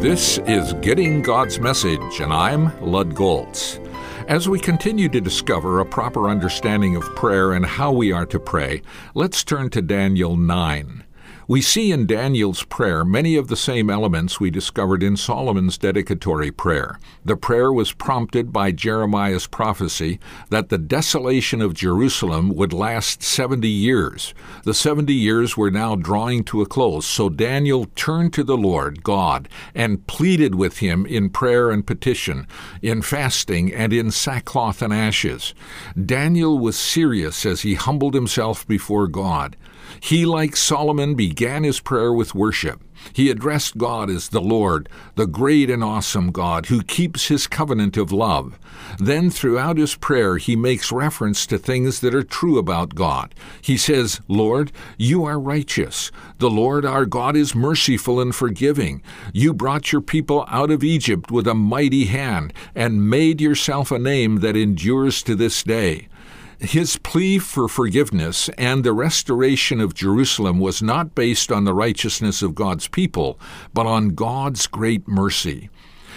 This is Getting God's Message, and I'm Lud Golz. As we continue to discover a proper understanding of prayer and how we are to pray, let's turn to Daniel 9. We see in Daniel's prayer many of the same elements we discovered in Solomon's dedicatory prayer. The prayer was prompted by Jeremiah's prophecy that the desolation of Jerusalem would last 70 years. The 70 years were now drawing to a close, so Daniel turned to the Lord God and pleaded with him in prayer and petition, in fasting, and in sackcloth and ashes. Daniel was serious as he humbled himself before God. He, like Solomon, began his prayer with worship. He addressed God as the Lord, the great and awesome God who keeps his covenant of love. Then, throughout his prayer, he makes reference to things that are true about God. He says, Lord, you are righteous. The Lord our God is merciful and forgiving. You brought your people out of Egypt with a mighty hand and made yourself a name that endures to this day. His plea for forgiveness and the restoration of Jerusalem was not based on the righteousness of God's people, but on God's great mercy.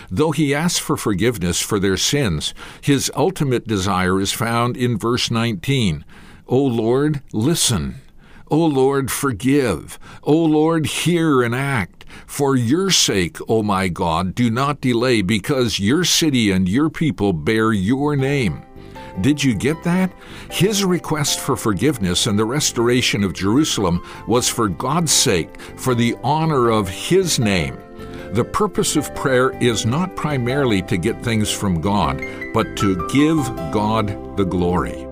Though he asks for forgiveness for their sins, his ultimate desire is found in verse 19. O Lord, listen. O Lord, forgive. O Lord, hear and act. For your sake, O my God, do not delay, because your city and your people bear your name. Did you get that? His request for forgiveness and the restoration of Jerusalem was for God's sake, for the honor of His name. The purpose of prayer is not primarily to get things from God, but to give God the glory.